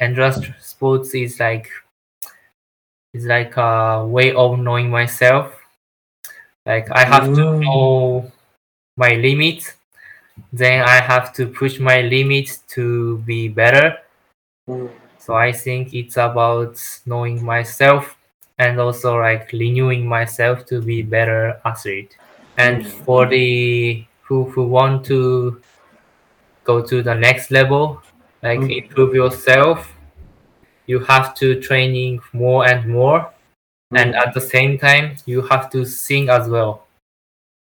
endurance sports is like is like a way of knowing myself. Like I have to Mm. know my limits, then I have to push my limits to be better. อืม So I think it's about knowing myself and also like renewing myself to be better athlete. And Mm. for the who who want to go to the next level, like Mm. improve yourself, you have to training more and more. And at the same time, you have to think as well.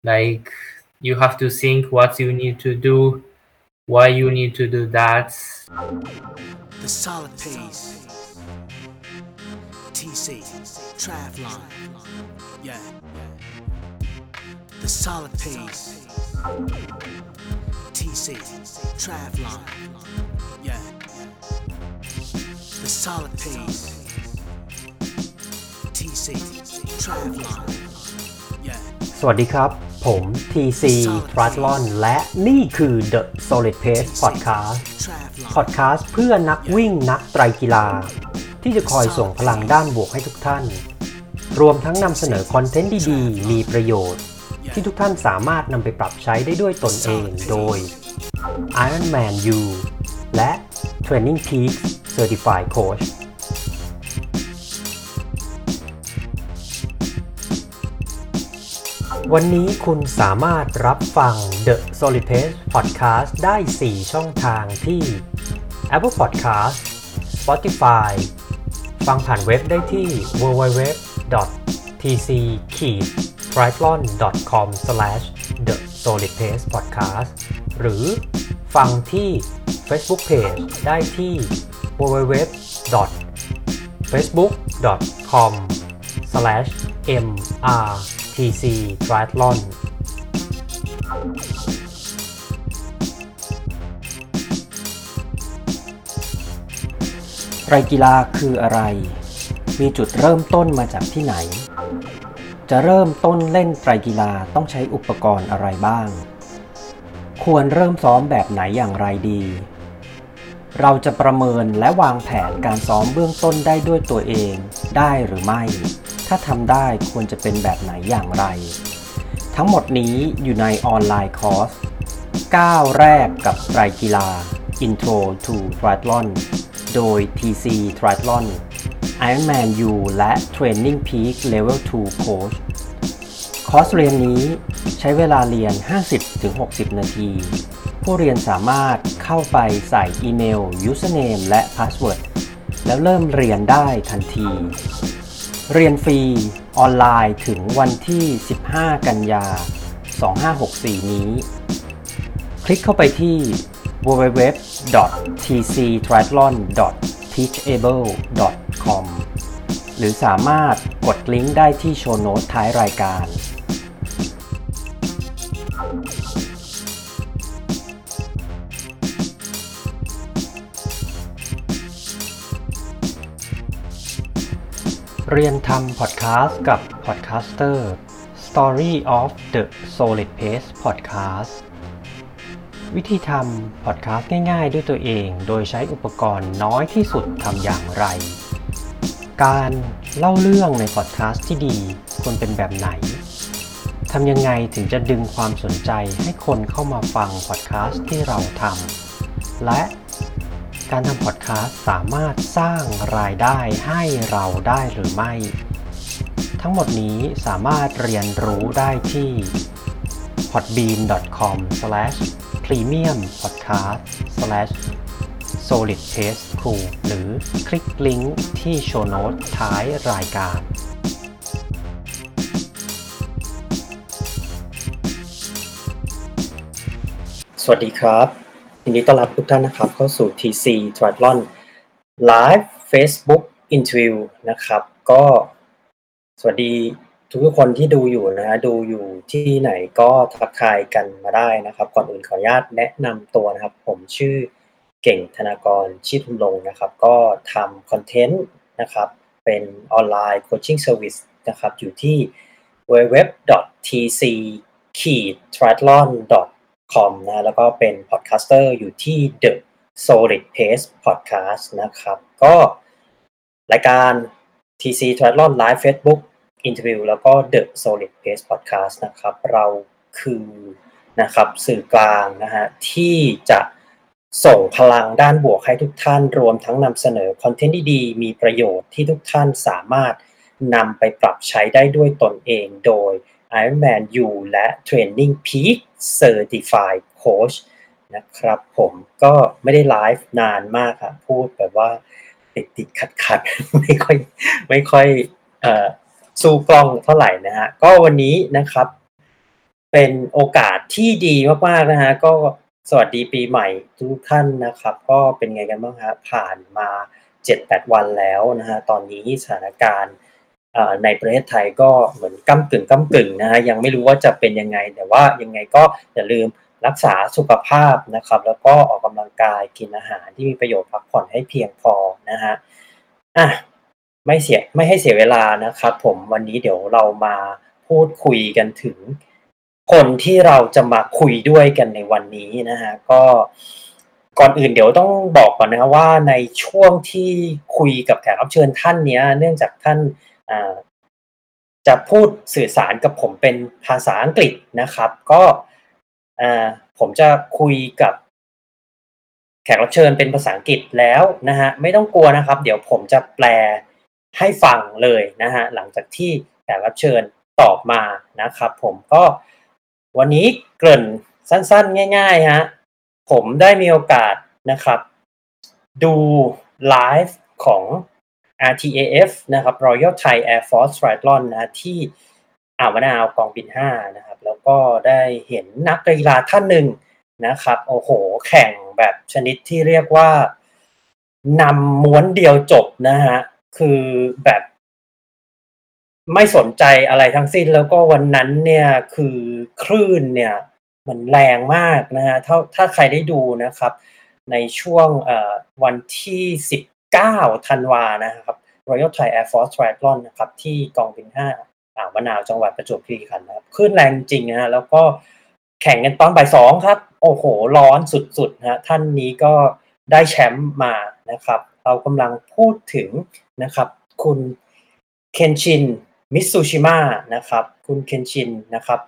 Like you have to think what you need to do, why you need to do that, The solid pace. TC. Triathlon. Yeah. The solid pace. TC. Triathlon. Yeah. The solid pace. TC. Triathlon. Yeah. สวัสดีครับ ผม TC Triathlon และนี่คือ The Solid Pace Podcast Triathlon. Podcast เพื่อนักวิ่งนักไตรกีฬา ที่จะคอยส่งพลังด้านบวกให้ทุกท่าน รวมทั้งนำเสนอคอนเทนต์ดีๆ มีประโยชน์ ที่ทุกท่านสามารถนำไปปรับใช้ได้ด้วยตนเองโดย Ironman U และ Training Peaks Certified Coach วันนี้คุณสามารถรับฟัง The Solid Pace Podcast ได้ 4 ช่องทางที่ Apple Podcast Spotify ฟังผ่านเว็บได้ที่ www tc www.tc-triathlon.com/the solid pace podcast หรือฟังที่ Facebook Page ได้ที่ www.facebook.com/mrtc triathlon ไตรกีฬาคืออะไร มีจุดเริ่มต้นมาจากที่ไหน จะเริ่มต้นเล่นไตรกีฬาต้องใช้อุปกรณ์อะไรบ้าง ควรเริ่มซ้อมแบบไหนอย่างไรดี เราจะประเมินและวางแผนการซ้อมเบื้องต้นได้ด้วยตัวเองได้หรือไม่ ถ้าทำได้ควรจะเป็นแบบไหนอย่างไร ทั้งหมดนี้อยู่ในออนไลน์คอร์ส9 แรกกับไตรกีฬา Intro to Triathlon โดย TC Triathlon Ironman U และ Training Peak Level 2 Coach คอร์สเรียนนี้ใช้เวลาเรียน 50-60 นาที ผู้เรียนสามารถเข้าไปใส่อีเมล username และ password แล้วเริ่มเรียนได้ทันที เรียนฟรีออนไลน์ถึงวันที่ 15 กันยา 2564 นี้ คลิกเข้าไปที่ www.tctriathlon. teachable.com หรือสามารถกดลิงก์ได้ที่โชว์โน้ตท้ายรายการ เรียนทำพอดแคสต์กับ podcaster Story of the Solid Pace Podcast วิธีทำพอดแคสต์ง่ายๆ ด้วยตัวเอง โดยใช้อุปกรณ์น้อยที่สุดทำอย่างไร การเล่าเรื่องในพอดแคสต์ที่ดีควรเป็นแบบไหนทำยังไงถึงจะดึงความสนใจให้คนเข้ามาฟังพอดแคสต์ที่เราทำและการทำพอดแคสต์สามารถสร้างรายได้ให้เราได้หรือไม่ ทั้งหมดนี้สามารถเรียนรู้ได้ที่ podbean.com podbean.com/premiumpodcast/solidpacecool หรือคลิกลิงก์ที่โชว์โน้ตท้ายรายการสวัสดีครับยินดีต้อนรับทุกท่านนะครับ เข้าสู่ TC Triathlon Live Facebook Interview นะครับ ก็สวัสดี ทุกๆคนที่ดูอยู่นะฮะดูอยู่ที่ไหนก็ทักทายกันมาได้นะครับ ก่อนอื่นขออนุญาตแนะนำตัวนะครับ ผมชื่อเก่งธนากรชีพทุมลงนะครับ ก็ทำคอนเทนต์นะครับ เป็น online coaching service นะครับ อยู่ที่ www.tc-triathlon com นะแล้วก็เป็น podcaster อยู่ที่ The Solid Pace Podcast นะครับ ก็รายการ TC Triathlon Live Facebook Interview แล้วก็ The Solid Pace Podcast นะครับ เราคือนะครับสื่อกลางนะฮะที่จะส่งพลังด้านบวกให้ทุกท่านรวมทั้งนำเสนอคอนเทนต์ดีๆมีประโยชน์ที่ทุกท่านสามารถนำไปปรับใช้ได้ด้วยตนเองโดย Ironman U และ Training Peak Certified Coach นะครับผมก็ไม่ได้ไลฟ์นานมากครับพูดแบบว่าติดติดขัดขัดไม่ค่อยไม่ค่อยเอ่อ สู้กล้องเท่าไหร่นะฮะก็วันนี้นะครับ เป็นโอกาสที่ดีมากๆนะฮะก็สวัสดีปีใหม่ทุกท่านนะครับ ก็เป็นไงกันบ้างฮะผ่านมา7-8วันแล้วนะฮะตอนนี้สถานการณ์ในประเทศไทยก็เหมือนก้ากึ่งก้ากึ่งนะฮะยังไม่รู้ว่าจะเป็นยังไง แต่ว่ายังไงก็อย่าลืมรักษาสุขภาพนะครับ แล้วก็ออกกำลังกายกินอาหารที่มีประโยชน์พักผ่อนให้เพียงพอนะฮะอะ ไม่เสียไม่ให้เสียเวลานะครับ ผมวันนี้เดี๋ยวเรามาพูดคุยกันถึง คนที่เราจะมาคุยด้วยกันในวันนี้นะฮะก็ก่อนอื่นเดี๋ยวต้องบอกก่อนนะว่าในช่วงที่คุยกับแขกรับเชิญท่านเนี้ย เนื่องจากท่านจะพูดสื่อสารกับผมเป็นภาษาอังกฤษนะครับ ก็ผมจะคุยกับแขกรับเชิญเป็นภาษาอังกฤษแล้วนะฮะไม่ต้องกลัวนะครับ เดี๋ยวผมจะแปล ให้ฟังเลยนะฮะหลังจากที่แขกรับเชิญตอบมานะครับ ผมก็วันนี้เกริ่นสั้นๆ ง่ายๆฮะผมได้มีโอกาสนะครับ ดูไลฟ์ของ RTAF นะครับ Royal Thai Air Force Triathlon นะที่อ่าวมะนาวกองบิน 5 นะครับ แล้วก็ได้เห็นนักกีฬาท่านหนึ่งนะครับ โอ้โห แข่งแบบชนิดที่เรียกว่านำม้วนเดียวจบนะฮะ คือแบบไม่สนใจอะไรทั้งสิ้นแล้วก็วันนั้นเนี่ยคือคลื่นเนี่ยมันแรงมากนะฮะถ้าถ้าใครได้ดูนะครับ ในช่วงวันที่ 19ธันวานะครับ Royal Thai Air Force Triathlon นะครับที่กองบิน 5 อ่าวมะนาวจังหวัดประจวบคีรีขันธ์นะครับคลื่นแรงจริงนะฮะแล้วก็แข่งกันตอนบ่ายสองครับ โอ้โห ร้อนสุดๆนะฮะท่านนี้ก็ได้แชมป์มานะครับ เรากำลังพูดถึงนะครับคุณเคนชินมิตซูชิมะนะครับคุณเคนชินนะครับ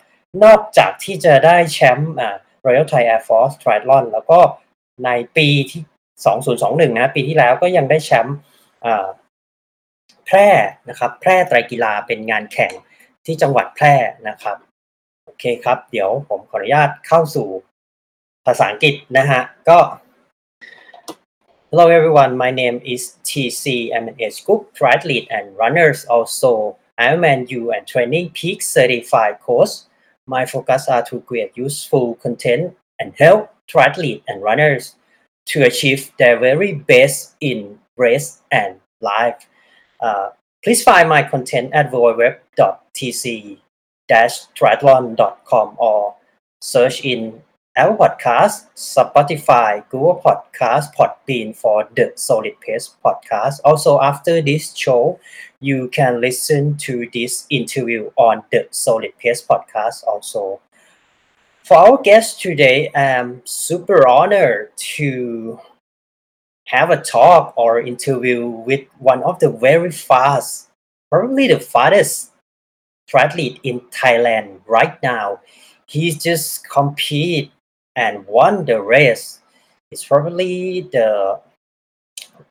นอกจากที่จะได้แชมป์อ่า Royal Thai Air Force Triathlon แล้วก็ในปีที่ 2021 นะปีที่แล้วก็ยังได้แชมป์อ่าแพร่นะครับแพร่ไตรกีฬาเป็นงานแข่งที่จังหวัดแพร่นะครับโอเคครับ เดี๋ยวผมขออนุญาตเข้าสู่ภาษาอังกฤษนะฮะก็ Hello everyone, my name is TC. I'm an age group triathlete and runners, also I'm Ironman U and Training Peak certified coach. My focus are to create useful content and help triathletes and runners to achieve their very best in race and life. Uh, please find my content at www.tc-triathlon.com or search in Apple Podcast, Spotify, Google Podcast, Podbean for the Solid Pace podcast. Also, after this show, you can listen to this interview on the Solid Pace podcast. Also, for our guest today, I'm super honored to have a talk or interview with one of the very fast, probably the fastest triathlete in Thailand right now. He's just compete and won the race. It's probably the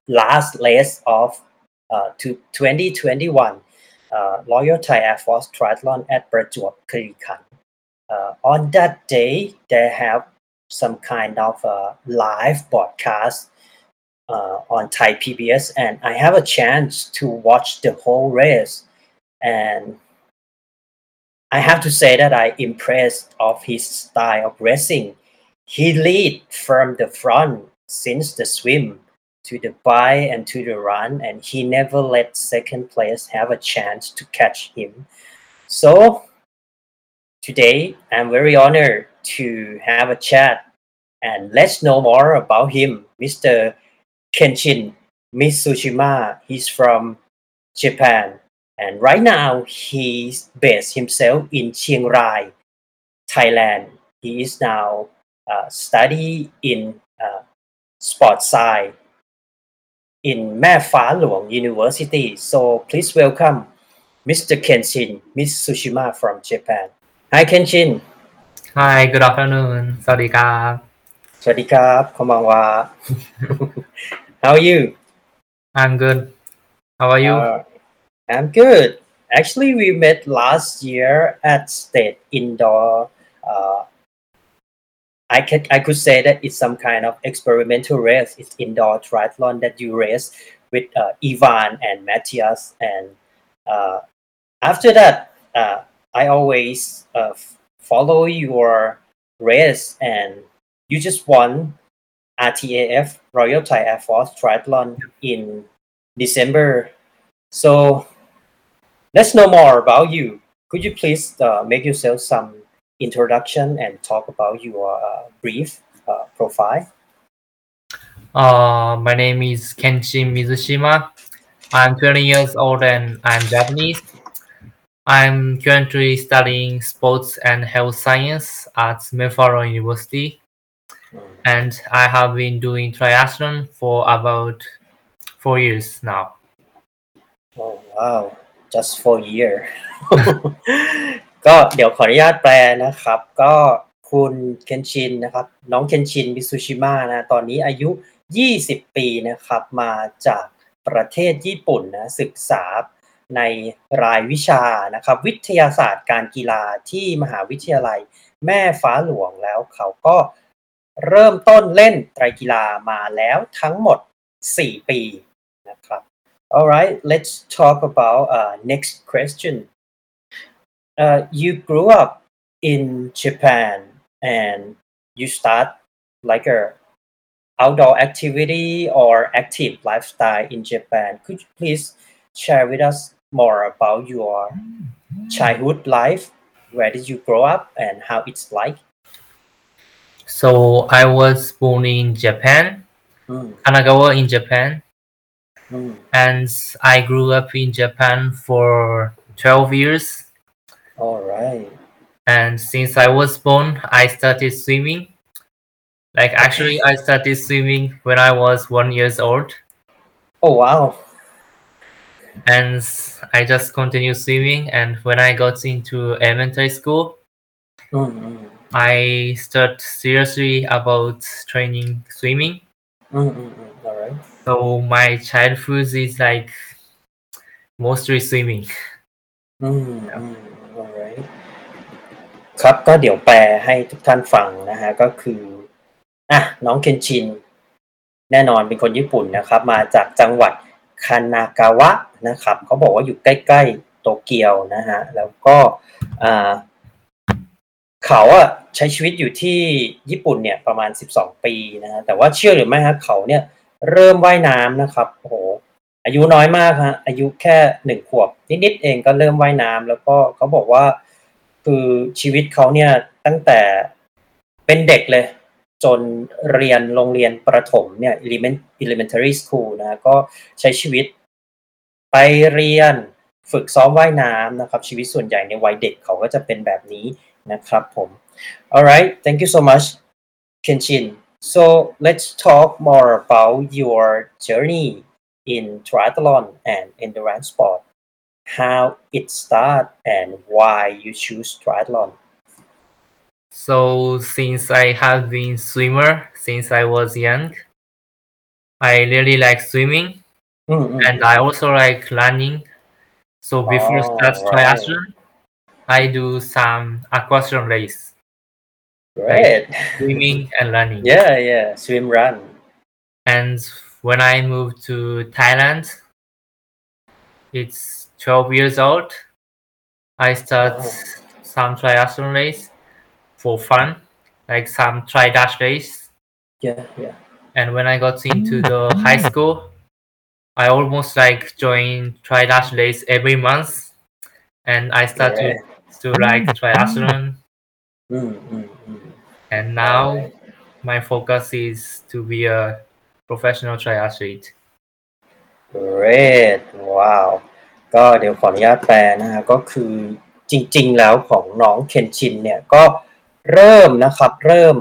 last race of uh, to 2021 uh, Royal Thai Air Force Triathlon at Prachuap Khiri Khan. Uh, on that day, they have some kind of a live broadcast uh, on Thai PBS, and I have a chance to watch the whole race. And I have to say that I impressed of his style of racing. He lead from the front since the swim to the bike and to the run, and he never let second place have a chance to catch him. So today, I'm very honored to have a chat and let's know more about him, Mr. Kenshin Mitsushima. He's from Japan, and right now he's based himself in Chiang Rai, Thailand. He is now uh, study in uh, sports science in Mae Fa Luang University. So please welcome Mr. Kenshin, Ms. Tsushima from Japan. Hi, Kenshin. Hi, good afternoon. Sawadika. Sawadika. How are you? I'm good. How are you? Uh, I'm good. Actually, we met last year at State Indoor uh, I can I could say that it's some kind of experimental race. It's indoor triathlon that you race with uh, Ivan and Matthias. And uh, after that, uh, I always uh, f- follow your race, and you just won RTAF Royal Thai Air Force Triathlon in December so let's know more about you. Could you please uh, make yourself some introduction and talk about your uh, brief uh, profile? Uh, my name is Kenshin Mizushima. I'm 20 years old and I'm Japanese. I'm currently studying sports and health science at Mayflower University, and I have been doing triathlon for about four years now. Oh wow, just for a year ก็เดี๋ยวขออนุญาตแปลนะครับ ก็คุณเคนชินนะครับ น้องเคนชินมิซูชิมะนะตอนนี้อายุ 20 ปีนะครับ มาจากประเทศญี่ปุ่นนะศึกษาในรายวิชานะครับ วิทยาศาสตร์การกีฬาที่มหาวิทยาลัยแม่ฟ้าหลวงแล้วเขาก็เริ่มต้นเล่นไตรกีฬามาแล้วทั้งหมด 4 ปีนะครับ All right, let's talk about uh, next question. Uh, you grew up in Japan and you start like a outdoor activity or active lifestyle in Japan. Could you please share with us more about your childhood life? Where did you grow up and how it's like? So I was born in Japan, Mm, Kanagawa in Japan, mm, and I grew up in Japan for 12 years. All right. And since I was born, I started swimming. Like actually, I started swimming when I was one years old. Oh wow! And I just continued swimming. And when I got into elementary school, mm-hmm. I started seriously about training swimming. Mm-hmm. All right. So my childhood is like mostly swimming. Mm-hmm. Yeah. ครับก็เดี๋ยวแปลให้ทุกท่านฟังนะฮะก็คืออะน้องเคนชิน แน่นอนเป็นคนญี่ปุ่นนะครับ มาจากจังหวัดคานากาวะนะครับเขาบอกว่าอยู่ใกล้ๆโตเกียวนะฮะแล้วก็อ่าเขาอะใช้ชีวิตอยู่ที่ญี่ปุ่นเนี่ยประมาณ 12 ปีนะฮะแต่ว่าเชื่อหรือไม่ฮะเขาเนี่ยเริ่มว่ายน้ำนะครับโอ้โหอายุน้อยมากฮะอายุแค่หนึ่งขวบนิดๆเองก็เริ่มว่ายน้ำแล้วก็เขาบอกว่า คือชีวิตเขาเนี่ยตั้งแต่เป็นเด็กเลย จนเรียนโรงเรียนประถมเนี่ย element elementary school นะก็ใช้ชีวิตไปเรียนฝึกซ้อมว่ายน้ำนะครับ ชีวิตส่วนใหญ่ในวัยเด็กเขาก็จะเป็นแบบนี้นะครับผม alright thank you so much Kenshin so let's talk more about your journey in triathlon and endurance sport how it started and why you choose triathlon? So since I have been swimmer since I was young, I really like swimming, mm-hmm. and I also like running. So before oh, start right. triathlon, I do some aquathlon race. Right. Like swimming and running. Yeah, yeah, swim, run. And when I moved to Thailand, it's 12 years old, I start some triathlon race for fun, like some tri dash race. Yeah, yeah. And when I got into mm. the high mm. school, I almost like join tri dash race every month, and I started yeah. to, to like mm. triathlon. mm-hmm. And now right. my focus is to be a professional triathlete. Great! Wow. ก็เดี๋ยวขออนุญาตแปลนะฮะก็คือจริง ๆ แล้วของน้องเคนชินเนี่ยก็เริ่มนะครับ เริ่ม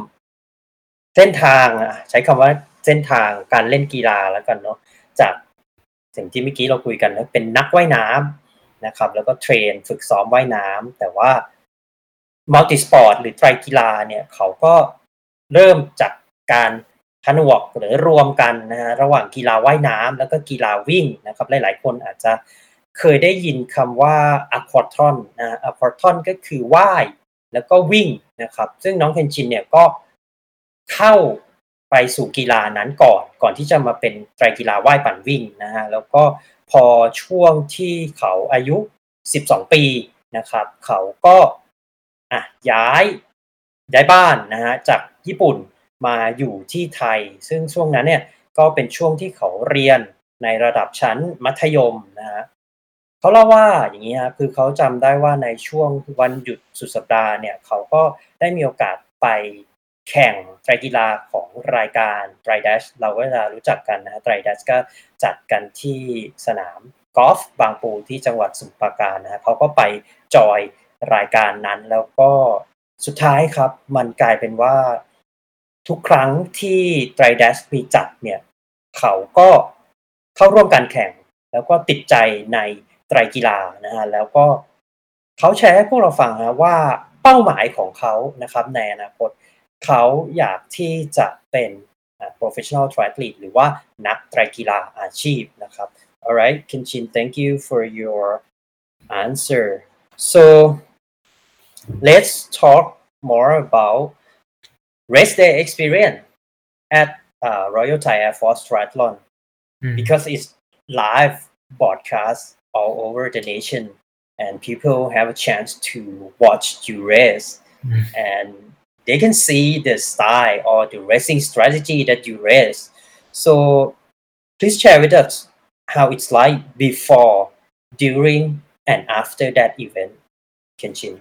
เส้นทางอะใช้คำว่าเส้นทางการเล่นกีฬาแล้วกันเนาะจากสิ่งที่เมื่อกี้เราคุยกันนะเป็นนักว่ายน้ำนะครับ แล้วก็ train ฝึกซ้อมว่ายน้ำแต่ว่า multisport หรือไตรกีฬาเนี่ยเขาก็เริ่มจากการผนวกหรือรวมกันนะฮะระหว่างกีฬาว่ายน้ำแล้วก็กีฬาวิ่งนะครับ หลาย ๆ คนอาจจะ เคยได้ยินคำว่า aquathlon นะ aquathlon ก็คือว่ายแล้วก็วิ่งนะครับ ซึ่งน้องเคนชินเนี่ยก็เข้าไปสู่กีฬานั้นก่อน ก่อนที่จะมาเป็นไตรกีฬาว่ายปั่นวิ่งนะฮะแล้วก็พอช่วงที่เขาอายุ 12 ปีนะครับ เขาก็อะย้ายย้ายบ้านนะฮะจากญี่ปุ่นมาอยู่ที่ไทย ซึ่งช่วงนั้นเนี่ยก็เป็นช่วงที่เขาเรียนในระดับชั้นมัธยมนะฮะ เขาเล่าว่าอย่างนี้ครับคือเขาจำได้ว่าในช่วงวันหยุดสุดสัปดาห์เนี่ยเขาก็ได้มีโอกาสไปแข่งไตรกีฬาของรายการไตรดัชเราก็จะรู้จักกันนะฮะไตรดัชก็จัดกันที่สนามกอล์ฟบางปูที่จังหวัดสมุพรปราการนะฮะเขาก็ไปจอยรายการนั้น แล้วก็สุดท้ายครับ มันกลายเป็นว่า ทุกครั้งที่ไตรดัชมีจัดเนี่ย เขาก็เข้าร่วมการแข่ง แล้วก็ติดใจใน ไตรกีฬานะฮะแล้วก็เขาแชร์ให้พวกเราฟังนะว่าเป้าหมายของเขานะครับในอนาคตเขาอยากที่จะเป็น professional triathlete หรือว่านักไตรกีฬาอาชีพนะครับ alright Kenshin thank you for your answer so let's talk more about race day experience at uh, Royal Thai Air Force Triathlon Mm. because it's live broadcast all over the nation and people have a chance to watch you race Mm. and they can see the style or the racing strategy that you race so please share with us how it's like before during and after that event kenshin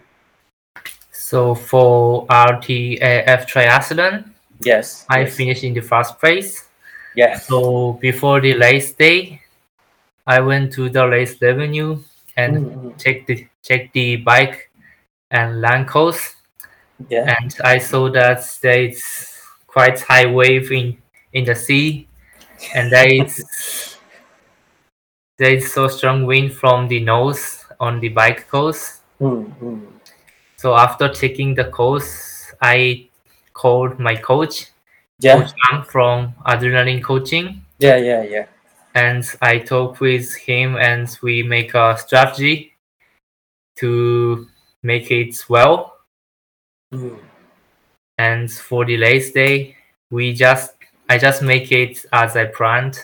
So for RTAF triathlon, yes I yes. finished in the first place. yeah So before the race day, I went to the race venue and Mm, mm. checked the checked the bike and land course, yeah and I saw that there is quite high wave in in the sea, and there is there is so strong wind from the nose on the bike course. Mm, mm. So after checking the course, I called my coach, yeah Coach Ang from Adrenaline Coaching, yeah yeah yeah and I talk with him, and we make a strategy to make it well. Mm, And for the last day, we just I just make it as I planned.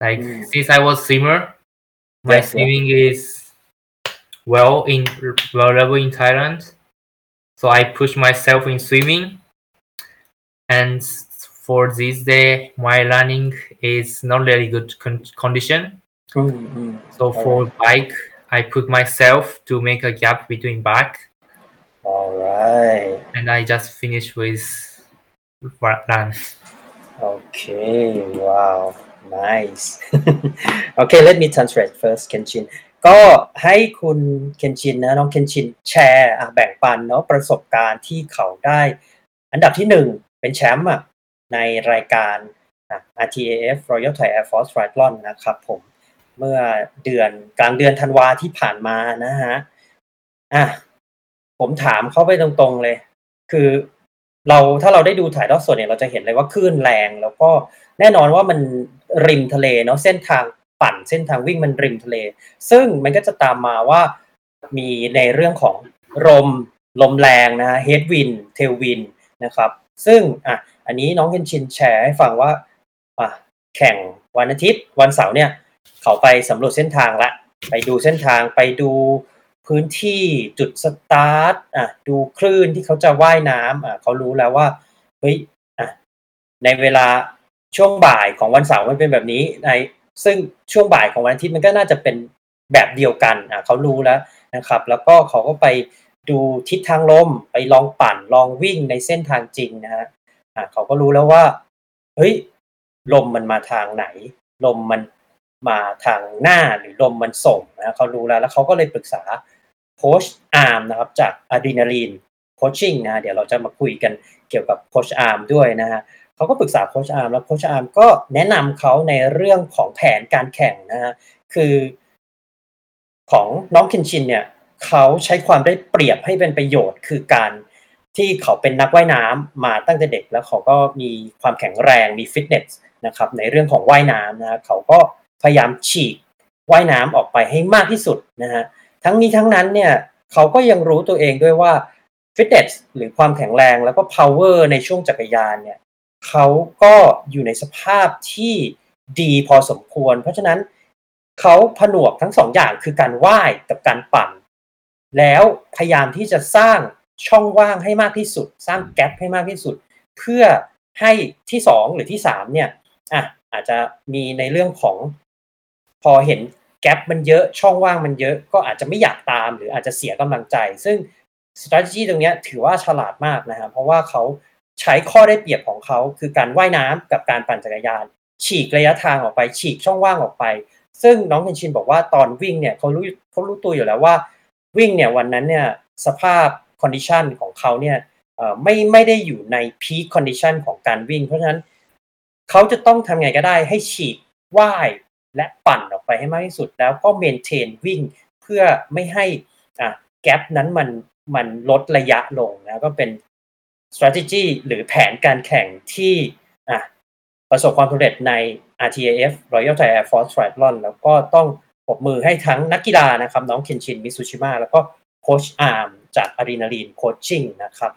Like Mm. since I was swimmer, my Yeah, yeah. swimming is well in well level in Thailand. So I push myself in swimming. And for this day, my running is not really good con- condition. mm, mm. So for bike, I put myself to make a gap between back, all right and I just finish with ru- run. Okay, wow, nice. okay, let me translate first, Kenshin. ก็ให้คุณเคนชินนะน้องเคนชินแชร์อะแบ่งปันเนาะประสบการณ์ที่เขาได้ อันดับที่หนึ่งเป็นแชมป์อะในรายการอะ RTAF Royal Thai Air Force Triathlon นะครับผมเมื่อเดือนกลางเดือนธันวาที่ผ่านมานะฮะอะผมถามเขาไปตรงๆเลย คือเราถ้าเราได้ดูถ่ายทอดสดเนี่ยเราจะเห็นเลยว่าคลื่นแรงแล้วก็แน่นอนว่ามันริมทะเลเนาะเส้นทางปั่นเส้นทางวิ่งมันริมทะเล ซึ่งมันก็จะตามมาว่ามีในเรื่องของลมลมแรงนะฮะเฮดวินเทลวินนะครับ ซึ่งอะอันนี้น้องเคนชินแชร์ให้ฟังว่า อะแข่งวันอาทิตย์วันเสาร์เนี่ย เขาไปสำรวจเส้นทางละ ไปดูเส้นทางไปดูพื้นที่จุดสตาร์ทอะดูคลื่นที่เขาจะว่ายน้ำอะเขารู้แล้วว่าเฮ้ยอะในเวลาช่วงบ่ายของวันเสาร์มันเป็นแบบนี้ในซึ่งช่วงบ่ายของวันอาทิตย์มันก็น่าจะเป็นแบบเดียวกันอะเขารู้แล้วนะครับ แล้วก็เขาก็ไปดูทิศทางลมไปลองปั่นลองวิ่งในเส้นทางจริงนะฮะอะเขาก็รู้แล้วว่าเฮ้ย ลมมันมาทางไหน ลมมันมาทางหน้าหรือลมมันส่งนะเขารู้แล้วแล้วเขาก็เลยปรึกษาโค้ชอาร์มนะครับจาก Adrenaline Coaching นะเดี๋ยวเราจะมาคุยกันเกี่ยวกับโค้ชอาร์มด้วยนะฮะเขาก็ปรึกษาโค้ชอาร์มแล้วโค้ชอาร์มก็แนะนำเขาในเรื่องของแผนการแข่งนะฮะคือของน้องเคนชินเนี่ยเขาใช้ความได้เปรียบให้เป็นประโยชน์ คือการที่เขาเป็นนักว่ายน้ำมาตั้งแต่เด็ก แล้วเขาก็มีความแข็งแรงมีฟิตเนส นะครับในเรื่องของว่ายน้ำนะเขาก็พยายามฉีกว่ายน้ำออกไปให้มากที่สุดนะฮะทั้งนี้ทั้งนั้นเนี่ยเขาก็ยังรู้ตัวเองด้วยว่าฟิตเนสหรือความแข็งแรงแล้วก็ power ในช่วงจักรยานเนี่ยเขาก็อยู่ในสภาพที่ดีพอสมควร เพราะฉะนั้นเขาผนวกทั้งสองอย่างคือการว่ายกับการปั่น แล้วพยายามที่จะสร้างช่องว่างให้มากที่สุด สร้างแกลบให้มากที่สุด เพื่อให้ที่สองหรือที่สามเนี่ย อะอาจจะมีในเรื่องของ พอเห็นแกลบมันเยอะช่องว่างมันเยอะ ก็อาจจะไม่อยากตาม หรืออาจจะเสียกำลังใจ ซึ่ง strategy ตรงนี้ถือว่าฉลาดมากนะครับเพราะว่าเขาใช้ข้อได้เปรียบของเขาคือการว่ายน้ำกับการปั่นจักรยาน ฉีกระยะทางออกไปฉีกช่องว่างออกไป ซึ่งน้องเคนชินบอกว่าตอนวิ่งเนี่ยเขารู้เขารู้ตัวอยู่แล้วว่า วิ่งเนี่ยวันนั้นเนี่ยสภาพ condition ของเขาเนี่ยไม่ไม่ได้อยู่ใน peak condition ของการวิ่ง เพราะฉะนั้น เขาจะต้องทำไงก็ได้ให้ฉีกว่ายและปั่นออกไปให้มากที่สุด แล้วก็ maintain วิ่งเพื่อไม่ให้อะ gap นั้นมันมันลดระยะลงนะก็เป็น strategy หรือแผนการแข่งที่อะประสบความสำเร็จใน RTAF Royal Thai Air Force Triathlon แล้วก็ต้องปรบมือให้ทั้งนักกีฬานะครับ น้องเคนชิน มิซูชิมะแล้วก็โคชอาร์มจาก Adrenaline Coaching นะครับ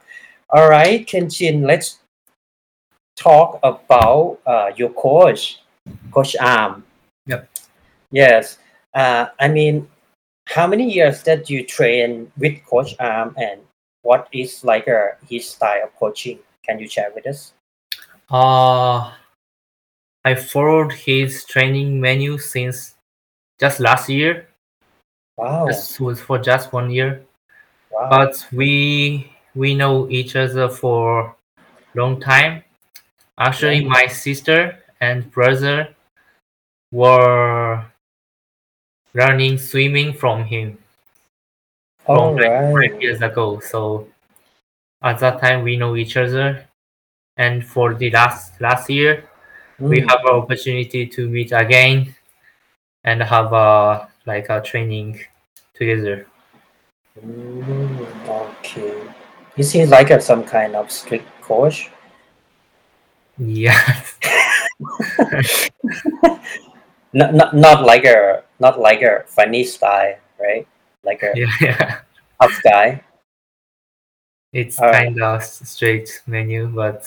alright Kenshin let's talk about uh, your coach coach arm Yep. yes uh, I mean how many years that you train with coach arm and what is like uh, his style of coaching can you share with us Uh, I followed his training menu since just last year. wow This was for just one year, wow but we we know each other for long time. Actually, my sister and brother were learning swimming from him all from like right five years ago. So at that time, we know each other, and for the last last year, we Mm. have an opportunity to meet again and have a like a training together. Mm, okay. Is he like a, some kind of strict coach? Yeah, Not, not not like a not like a funny style, right? Like a yeah, yeah. tough guy. It's Alright. kind of strict menu, but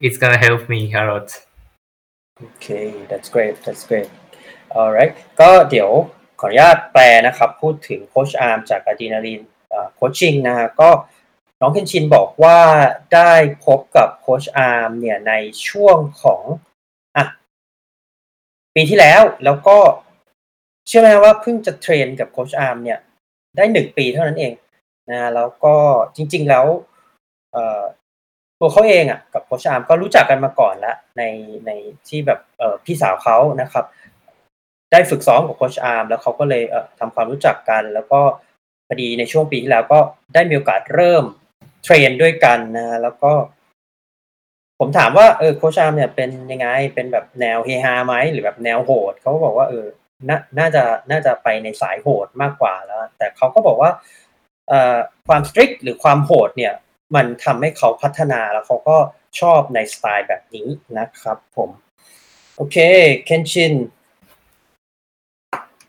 it's gonna help me a lot. Okay, that's great. That's great. Alright ก็เดี๋ยวขออนุญาตแปลนะครับ พูดถึงโค้ชอาร์มจาก Adrenaline Coaching นะฮะก็ น้องเคนชินบอกว่าได้พบกับโค้ชอาร์มเนี่ยในช่วงของอะปีที่แล้วแล้วก็เชื่อไหมว่าเพิ่งจะ train กับโค้ชอาร์มเนี่ยได้หนึ่งปีเท่านั้นเองนะแล้วก็จริง ๆ แล้วตัวเขาเองอะกับโค้ชอาร์มก็รู้จักกันมาก่อนแล้วในในที่แบบพี่สาวเขานะครับ ได้ฝึกซ้อมกับโค้ชอาร์มแล้วเขาก็เลยเทำความรู้จักกัน แล้วก็พอดีในช่วงปีที่แล้วก็ได้มีโอกาสเริ่ม train ด้วยกันนะแล้วก็ ผมถามว่าเออโคชามเนี่ยเป็นยังไงเป็นแบบแนวเฮฮาไหมหรือแบบแนวโหดเขาก็บอกว่าเออน่าน่าจะน่าจะไปในสายโหดมากกว่าแล้ว แต่เขาก็บอกว่าเอ่อความสตริกหรือความโหดเนี่ย มันทำให้เขาพัฒนาแล้วเขาก็ชอบในสไตล์แบบนี้นะครับผม โอเค Kenshin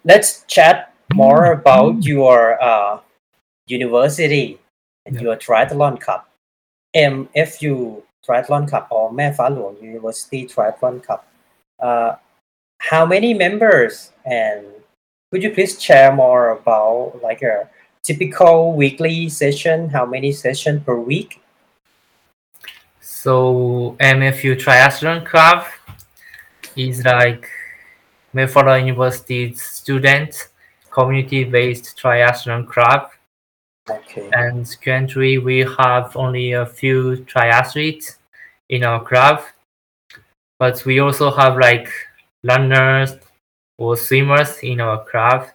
let's chat more about your uh, university and yeah. your triathlon cup, MFU triathlon cup or Mae Fa Luang University triathlon cup. Uh, how many members and could you please share more about like a typical weekly session? How many session per week? So MFU triathlon club is like Mayflower University student community-based triathlon club okay and currently we have only a few triathletes in our club, but we also have like runners or swimmers in our club,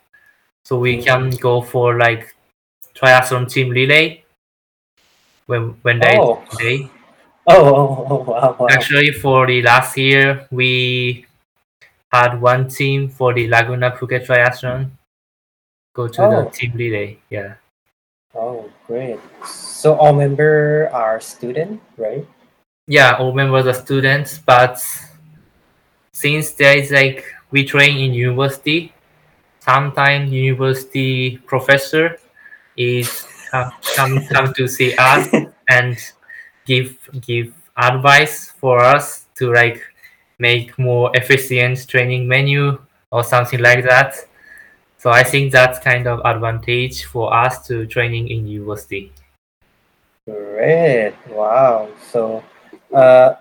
so we mm. can go for like triathlon team relay when when is Oh. day. Oh, oh, oh, oh, wow, wow. Actually, for the last year, we had one team for the Laguna Phuket Triathlon go to the Oh. team relay. Yeah. Oh, great. So all member are student, right? Yeah, all members are students, but since there is like we train in university, sometimes university professor is come come, come to see us and give give advice for us to like make more efficient training menu or something like that. So I think that's kind of advantage for us to training in university. Great. Wow. So, uh,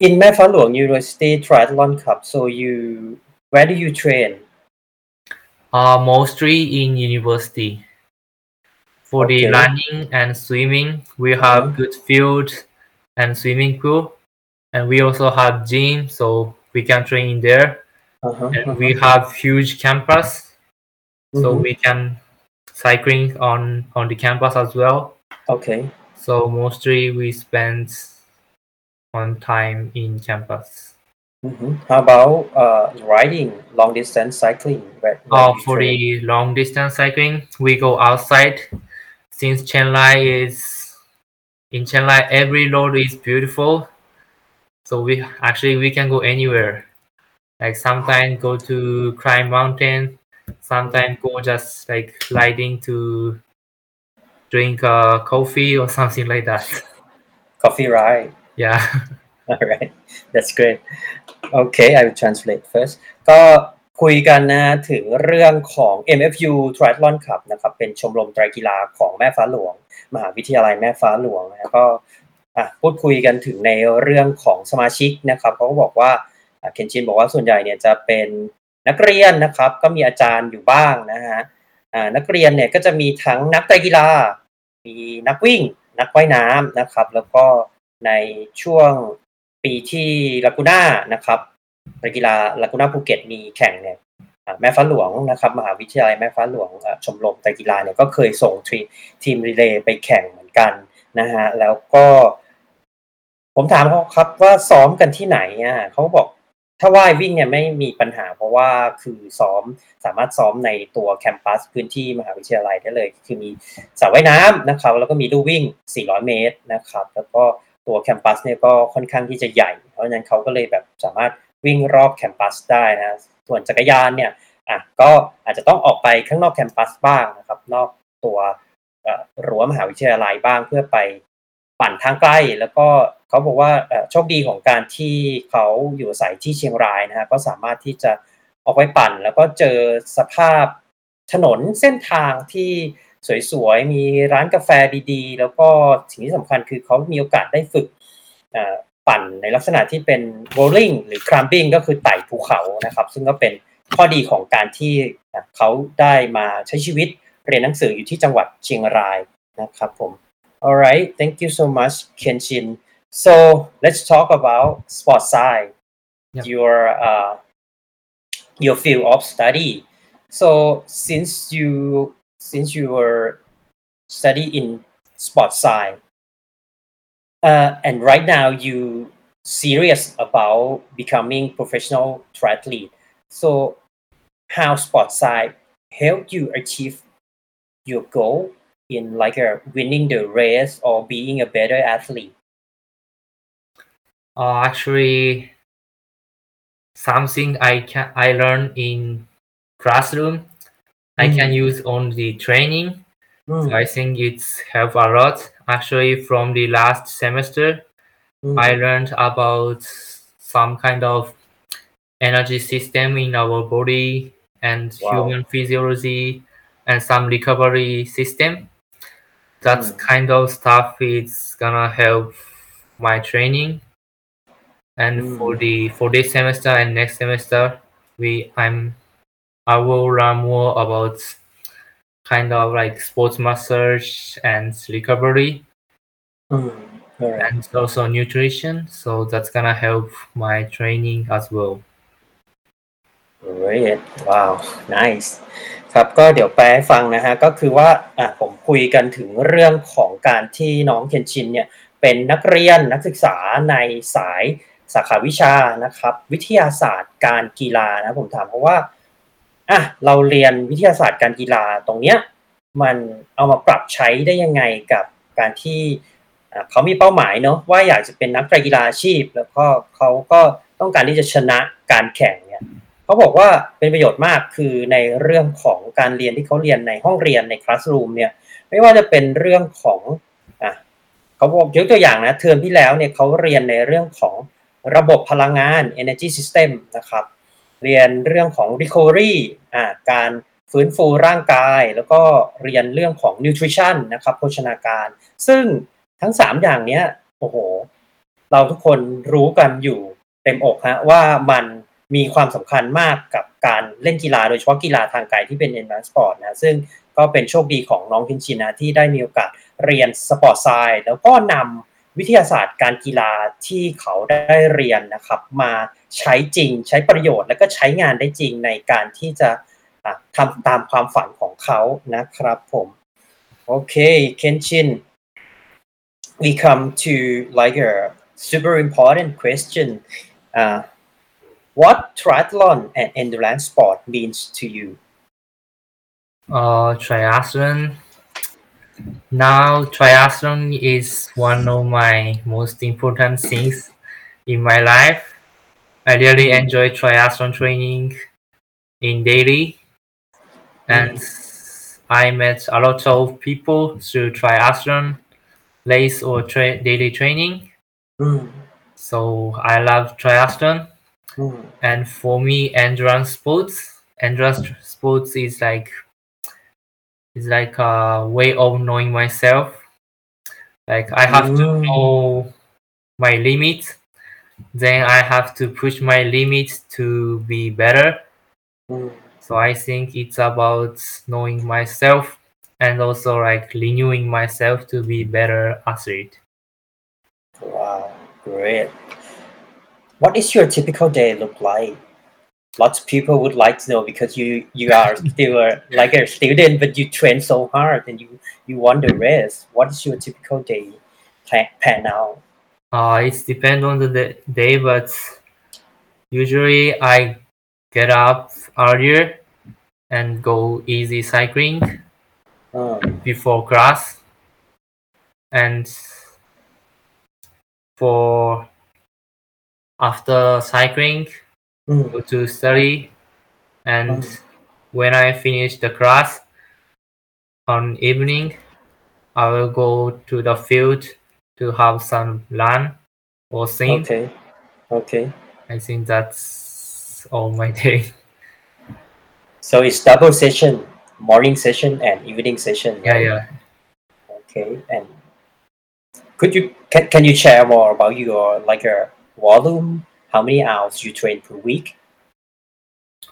in Luang University Triathlon Cup, so you, where do you train? Uh, mostly in university. For the running and swimming, we have Mhm. good field and swimming pool, and we also have gym, so we can train in there. Uh-huh. And we have huge campus, so Mhm. we can cycling on on the campus as well. Okay. So mostly we spend on time in campus. Mhm. How about uh, riding, long distance cycling? Where Uh, for the long distance cycling, we go outside. Since Chiang is in Chiang every road is beautiful. So we actually we can go anywhere. Like sometimes go to climb mountain, sometimes go just like riding to drink uh, coffee or something like that. Coffee ride. Yeah. All right. That's great. Okay, I will translate first. ก็คุยกันนะถึงเรื่องของ MFU Triathlon Cup นะครับ เป็นชมรมไตรกีฬาของแม่ฟ้าหลวง มหาวิทยาลัยแม่ฟ้าหลวงนะก็อะพูดคุยกันถึงในเรื่องของสมาชิกนะครับเขาก็บอกว่าอะ เคนชินบอกว่าส่วนใหญ่เนี่ยจะเป็นนักเรียนนะครับ ก็มีอาจารย์อยู่บ้างนะฮะนักเรียนเนี่ยก็จะมีทั้งนักไตรกีฬา มีนักวิ่ง นักว่ายน้ำนะครับ แล้วก็ในช่วงปีที่ลากูน่านะครับกกีฬาลากูน่าภูเก็ตมีแข่งเนี่ยแม่ฟ้าหลวงนะครับมหาวิทยาลัยแม่ฟ้าหลวงชมรมไตรกีฬาเนี่ยก็เคยส่งทีมรีเลย์ไปแข่งเหมือนกันนะฮะแล้วก็ ผมถามเขาครับว่าซ้อมกันที่ไหนอะเขาบอก ถ้าว่ายวิ่งเนี่ยไม่มีปัญหาเพราะว่าคือซ้อมสามารถซ้อมในตัวแคมปัสพื้นที่มหาวิทยาลัยได้เลย คือมีสระว่ายน้ำนะครับ แล้วก็มีลู่วิ่ง 400 เมตรนะครับ แล้วก็ตัวแคมปัสเนี่ยก็ค่อนข้างที่จะใหญ่ เพราะฉะนั้นเขาก็เลยแบบสามารถวิ่งรอบแคมปัสได้นะส่วนจักรยานเนี่ยอะก็อาจจะต้องออกไปข้างนอกแคมปัสบ้างนะครับ นอกตัวรั้วมหาวิทยาลัยบ้างเพื่อไป ปั่นทางใกล้แล้วก็เขาบอกว่าโชคดีของการที่เขาอยู่อาศัยที่เชียงรายนะฮะก็สามารถที่จะออกไปปั่น แล้วก็เจอสภาพถนนเส้นทางที่สวยๆมีร้านกาแฟดีๆ แล้วก็สิ่งที่สำคัญคือเขามีโอกาสได้ฝึกปั่นในลักษณะที่เป็น rolling หรือ climbing ก็คือไต่ภูเขานะครับ ซึ่งก็เป็นข้อดีของการที่เขาได้มาใช้ชีวิตเรียนหนังสืออยู่ที่จังหวัดเชียงรายนะครับผม All right, thank you so much, Kenshin. So let's talk about sports side, Yeah. your uh, your field of study. So since you since you were studying in sports side, uh, and right now you serious about becoming professional triathlete. So how sports side help you achieve your goal in like a winning the race or being a better athlete? Uh, actually, something I can I learn in classroom, I hmm. can use on the training. So I think it's help a lot. Actually, from the last semester, hmm. I learned about some kind of energy system in our body and Wow. human physiology and some recovery system. That Mm. kind of stuff is gonna help my training. And for Mm. the for this semester and next semester, we I'm I will learn more about kind of like sports massage and recovery Mm, right. and also nutrition. So that's gonna help my training as well. Great. Wow. Nice. ครับก็เดี๋ยวแปลให้ฟังนะฮะก็คือว่าอะผมคุยกันถึงเรื่องของการที่น้องเคนชินเนี่ยเป็นนักเรียนนักศึกษาในสายสาขาวิชานะครับ วิทยาศาสตร์การกีฬานะผมถามเพราะว่าอะเราเรียนวิทยาศาสตร์การกีฬาตรงเนี้ยมันเอามาปรับใช้ได้ยังไงกับการที่อะเขามีเป้าหมายเนาะว่าอยากจะเป็นนักกีฬาอาชีพ แล้วก็เขาก็ต้องการที่จะชนะการแข่งเนี่ย เขาบอกว่าเป็นประโยชน์มากคือในเรื่องของการเรียนที่เขาเรียนในห้องเรียนในคลาสรูมเนี่ยไม่ว่าจะเป็นเรื่องของอะเขาบอกยกตัวอย่างนะเทอมที่แล้วเนี่ยเขาเรียนในเรื่องของระบบพลังงาน energy system นะครับ เรียนเรื่องของ recovery อ่าการฟื้นฟูร่างกาย แล้วก็เรียนเรื่องของ nutrition นะครับโภชนาการ ซึ่งทั้ง 3 อย่างเนี้ยโอ้โห เราทุกคนรู้กันอยู่เต็มอกฮะว่ามัน มีความสำคัญมากกับการเล่นกีฬาโดยเฉพาะกีฬาทางไกลที่เป็น endurance sport นะซึ่งก็เป็นโชคดีของน้องเคนชินนะที่ได้มีโอกาสเรียน sport science แล้วก็นำวิทยาศาสตร์การกีฬาที่เขาได้เรียนนะครับ มาใช้จริงใช้ประโยชน์และก็ใช้งานได้จริงในการที่จะทำตามความฝันของเขานะครับผมโอเคเคนชิน we come to like a super important question uh, what triathlon and endurance sport means to you Uh, triathlon. Now, triathlon is one of my most important things in my life. I really enjoy triathlon training in daily, and I met a lot of people through triathlon race or tra- daily training. อืม So I love triathlon. Mm. And for me, endurance sports, endurance sports is like is like a way of knowing myself. Like I have Ooh. to mm. know my limits, then I have to push my limits to be better. Ooh. So I think it's about knowing myself and also like renewing myself to be better athlete. Wow, great. What is your typical day look like? Lots of people would like to know because you you are still a, like a student, but you train so hard and you you won the race. What is your typical day plan, pan out? Uh, it depends on the day, but usually I get up earlier and go easy cycling Uh, before class. And for after cycling, mm, go to study. And Mm. when I finish the class on evening, I will go to the field to have some run or sing. okay, okay. I think that's all my day. So it's double session, morning session and evening session. Yeah, right? yeah. Okay, and could you can, can you share more about your like a volume? How many hours you train per week?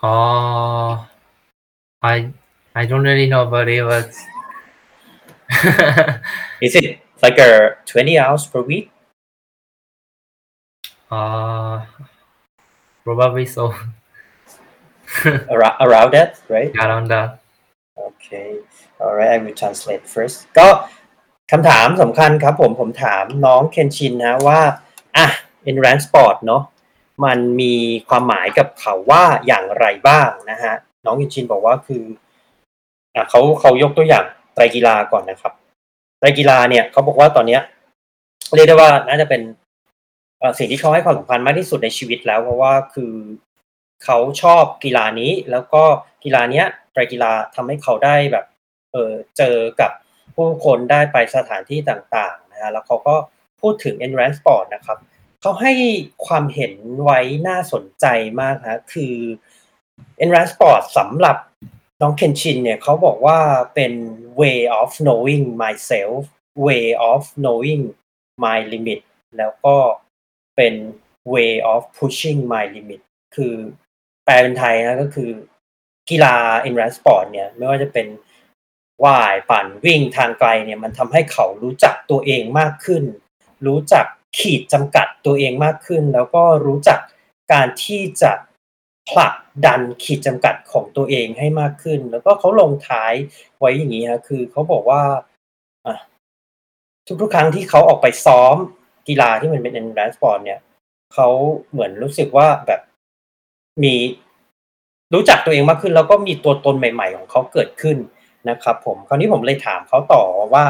Uh, I I don't really know about it, but Is it like a twenty hours per week? uh, probably so. Around, around that, right? Around that. Okay alright I will translate first ก็คำถามสำคัญครับผมผมถามน้องเคนชินนะว่า อ่ะ endurance sport เนอะมันมีความหมายกับเขาว่าอย่างไรบ้างนะฮะน้องเคนชินบอกว่าคืออะเขาเขายกตัวอย่างไตรกีฬาก่อนนะครับไตรกีฬาเนี่ยเขาบอกว่าตอนเนี้ยเรียกได้ว่าน่าจะเป็นสิ่งที่เขาให้ความสำคัญมากที่สุดในชีวิตแล้ว เพราะว่าคือเขาชอบกีฬานี้ แล้วก็กีฬาเนี้ยไตรกีฬาทำให้เขาได้แบบเออเจอกับผู้คนได้ไปสถานที่ต่างๆนะฮะแล้วเขาก็พูดถึง endurance sport นะครับ เขาให้ความเห็นไว้น่าสนใจมากฮะคือ Enrance sport สำหรับน้องเคนชินเนี่ยเขาบอกว่าเป็น way of knowing myself way of knowing my limit แล้วก็เป็น way of pushing my limit คือแปลเป็นไทยนะก็คือกีฬา Enrance sport เนี่ยไม่ว่าจะเป็นว่ายปั่นวิ่งทางไกลเนี่ยมันทำให้เขารู้จักตัวเองมากขึ้น รู้จัก ขีดจำกัดตัวเองมากขึ้น แล้วก็รู้จักการที่จะผลักดันขีดจำกัดของตัวเองให้มากขึ้น แล้วก็เขาลงท้ายไว้อย่างนี้ฮะคือเขาบอกว่าทุกๆครั้งที่เขาออกไปซ้อมกีฬาที่มันเป็น endurance sport เนี่ยเขาเหมือนรู้สึกว่าแบบมีรู้จักตัวเองมากขึ้น แล้วก็มีตัวตนใหม่ ๆ ของเขาเกิดขึ้นนะครับ ผมคราวนี้ผมเลยถามเขาต่อว่า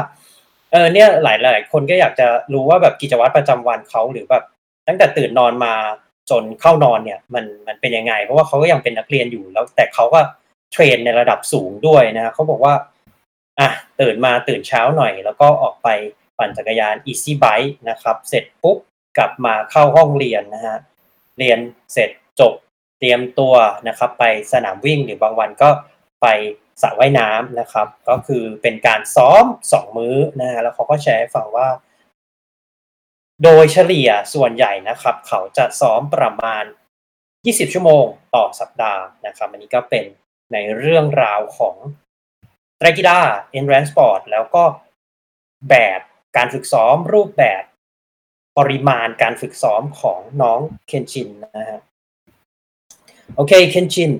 เออเนี่ยหลายหลายคนก็อยากจะรู้ว่าแบบกิจวัตรประจำวันเขาหรือแบบตั้งแต่ตื่นนอนมาจนเข้านอนเนี่ยมันมันเป็นยังไง เพราะว่าเขาก็ยังเป็นนักเรียนอยู่แล้ว แต่เขาก็เทรนในระดับสูงด้วยนะเขาบอกว่าอะตื่นมาตื่นเช้าหน่อย แล้วก็ออกไปปั่นจักรยาน easy bike นะครับ เสร็จปุ๊บกลับมาเข้าห้องเรียนนะฮะเรียนเสร็จจบเตรียมตัวนะครับ ไปสนามวิ่งหรือบางวันก็ไป สระว่ายน้ำนะครับ ก็คือเป็นการซ้อมสองมื้อนะฮะแล้วเขาก็แชร์ให้ฟังว่า โดยเฉลี่ยส่วนใหญ่นะครับ เขาจะซ้อมประมาณ 20 ชั่วโมงต่อสัปดาห์นะครับ อันนี้ก็เป็นในเรื่องราวของไตรกีฬา endurance sport แล้วก็แบบการฝึกซ้อมรูปแบบปริมาณการฝึกซ้อมของน้องเคนชินนะฮะโอเคเคนชิน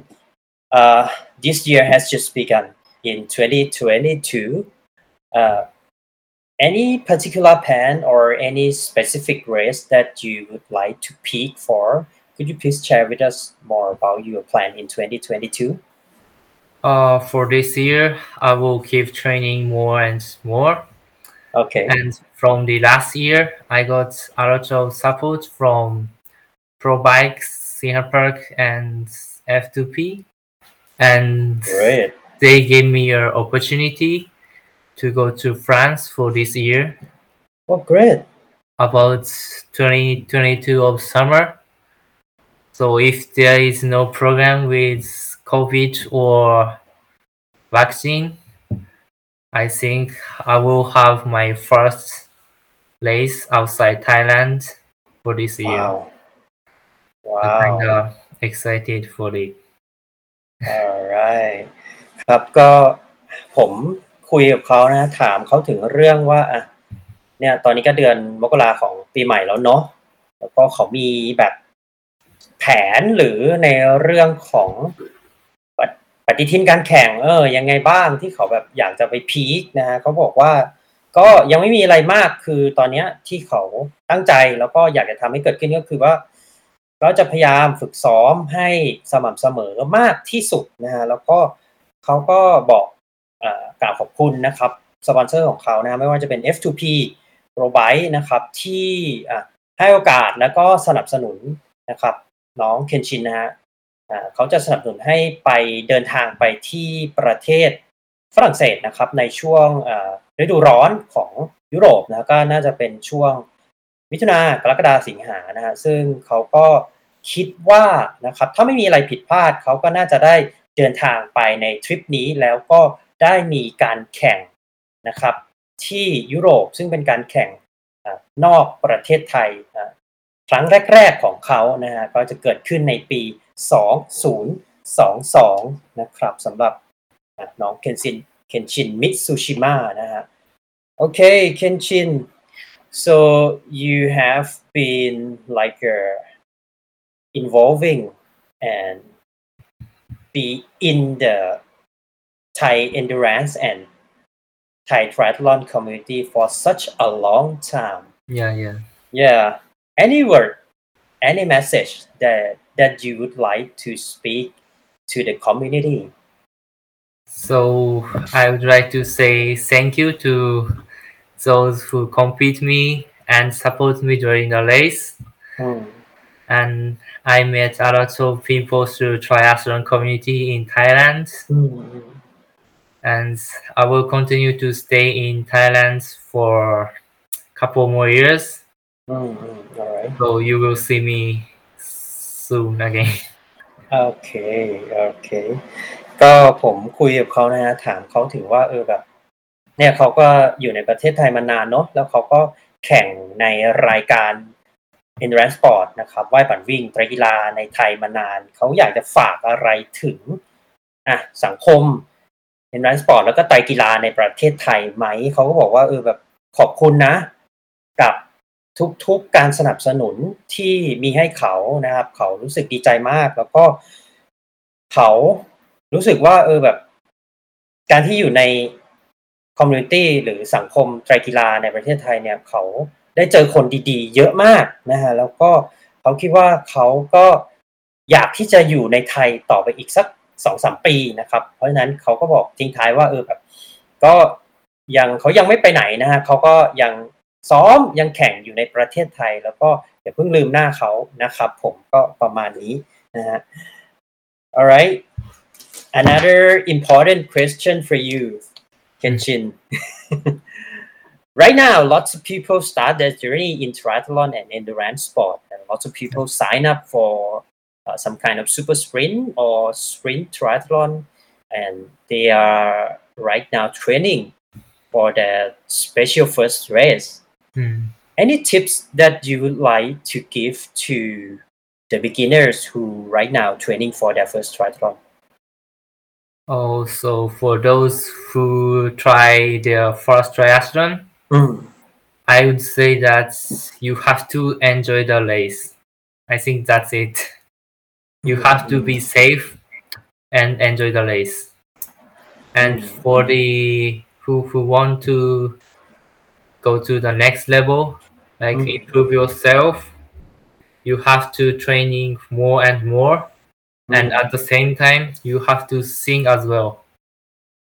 uh, this year has just begun in 2022 uh, any particular plan or any specific race that you would like to peak for could you please share with us more about your plan in 2022 Uh, for this year, I will keep training more and more. okay And from the last year, I got a lot of support from Pro Bikes, Singapore Park, and F2P. And great they gave me an opportunity to go to France for this year, oh great about 2022 of summer. So if there is no program with COVID or vaccine, I think I will have my first race outside Thailand for this year. wow I'm wow kind of excited for it. Alright ครับ ก็ผมคุยกับเขานะ ถามเขาถึงเรื่องว่าอะเนี่ย ตอนนี้ก็เดือนมกราของปีใหม่แล้วเนาะแล้วก็เขามีแบบแผนหรือในเรื่องของปฏิปฏิทินการแข่ง เออ ยังไงบ้างที่เขาแบบอยากจะไปพีคนะฮะเขาบอกว่า ก็ยังไม่มีอะไรมากคือตอนเนี้ยที่เขาตั้งใจแล้วก็อยากจะทำให้เกิดขึ้นก็คือว่า ก็จะพยายามฝึกซ้อมให้สม่ำเสมอมากที่สุดนะฮะแล้วก็เขาก็บอกอกล่าวขอบคุณนะครับสปอนเซอร์ของเขานะฮะไม่ว่าจะเป็น F2P p r o b i t e นะครับที่ให้โอกาสแล้วก็สนับสนุนนะครับน้องเคนชินนะฮะเขาจะสนับสนุนให้ไปเดินทางไปที่ประเทศฝรั่งเศสนะครับในช่วงฤดูร้อนของยุโรปนะก็น่าจะเป็นช่วง มิถุนากรกฎาสิงหานะฮะซึ่งเขาก็คิดว่านะครับถ้าไม่มีอะไรผิดพลาดเขาก็น่าจะได้เดินทางไปในทริปนี้แล้วก็ได้มีการแข่งนะครับที่ยุโรปซึ่งเป็นการแข่งนอกประเทศไทยครั้งแรก ๆของเขานะฮะก็จะเกิดขึ้นในปี 2022 นะครับสำหรับน้องเคนชินเคนชินมิตซูชิมะนะฮะโอเคเคนชิน So you have been like uh, involving and be in the Thai endurance and Thai triathlon community for such a long time. Yeah, yeah. Yeah. Any word, any message that that you would like to speak to the community? So I would like to say thank you to those who compete me and support me during the race. Hmm. And I met a lot of people through triathlon community in Thailand. Hmm. And I will continue to stay in Thailand for a couple more years. Hmm. Hmm. All right. So you will see me soon again. โอเค โอเค ก็ผมคุยกับเขานะฮะ ถามเขาถึงว่า เออแบบ เนี่ยเขาก็อยู่ในประเทศไทยมานานเนาะแล้วเขาก็แข่งในรายการ endurance sport นะครับว่ายปั่นวิ่งไตรกีฬาในไทยมานาน เขาอยากจะฝากอะไรถึงอะสังคม endurance sport แล้วก็ไตรกีฬาในประเทศไทยไหม เขาก็บอกว่าเออแบบขอบคุณนะ กับทุกๆการสนับสนุนที่มีให้เขานะครับ เขารู้สึกดีใจมาก แล้วก็เขารู้สึกว่า เออแบบ การที่อยู่ใน คอมมูนิตี้หรือสังคมไตรกีฬาในประเทศไทยเนี่ยเขาได้เจอคนดีๆ เยอะมากนะฮะแล้วก็เขาคิดว่าเขาก็อยากที่จะอยู่ในไทยต่อไปอีกสักสองสามปีนะครับ เพราะฉะนั้นเขาก็บอกทิ้งท้ายว่าเออแบบก็ยังเขายังไม่ไปไหนนะฮะเขาก็ยังซ้อมยังแข่งอยู่ในประเทศไทย แล้วก็อย่าเพิ่งลืมหน้าเขานะครับ ผมก็ประมาณนี้นะฮะ alright another important question for you Kenshin. Right now lots of people start their journey in triathlon and endurance sport and lots of people sign up for uh, some kind of super sprint or sprint triathlon and they are right now training for their special first race. Hmm. any tips that you would like to give to the beginners who right now training for their first triathlon Also, for those who try their first triathlon, Mm. I would say that you have to enjoy the race. I think that's it. You have to be safe and enjoy the race. And for the who who want to go to the next level, like Mm. improve yourself, you have to training more and more. And at the same time, you have to think as well.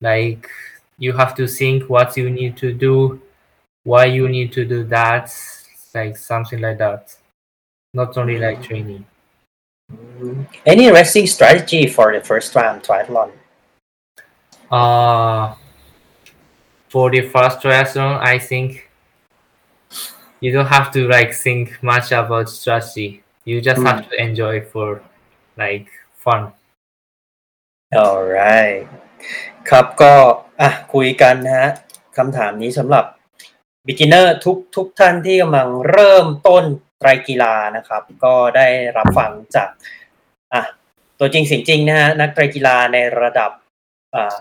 Like you have to think what you need to do, why you need to do that, like something like that. Not only like training. Mm. any racing strategy for the first round triathlon Uh, for the first triathlon, I think you don't have to like think much about strategy. You just have to enjoy for like fun. alright ครับก็อะคุยกันนะฮะคำถามนี้สำหรับ beginner ทุกทุกท่านที่กำลังเริ่มต้นไตรกีฬานะครับ ก็ได้รับฟังจากอะตัวจริงเสียงจริงนะฮะนักไตรกีฬาในระดับอ่า